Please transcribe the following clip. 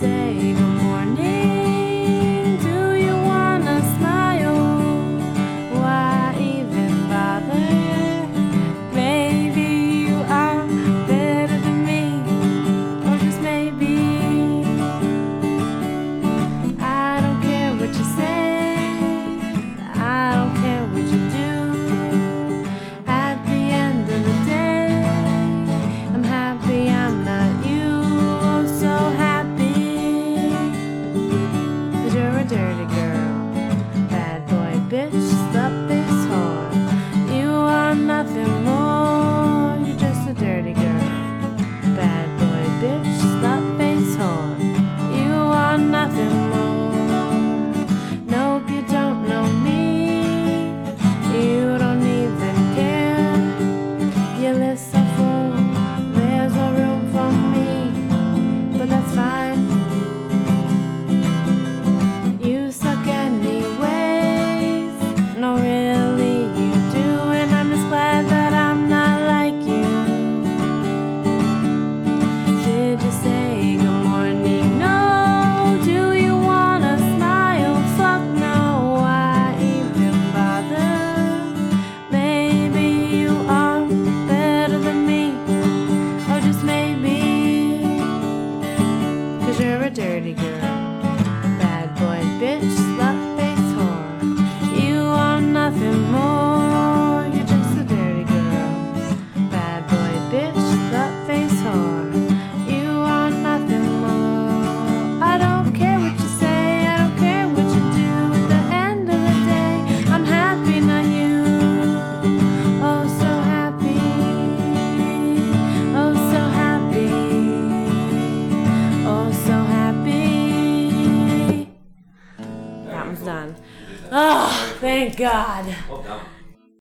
say done. Oh, thank God. Well done.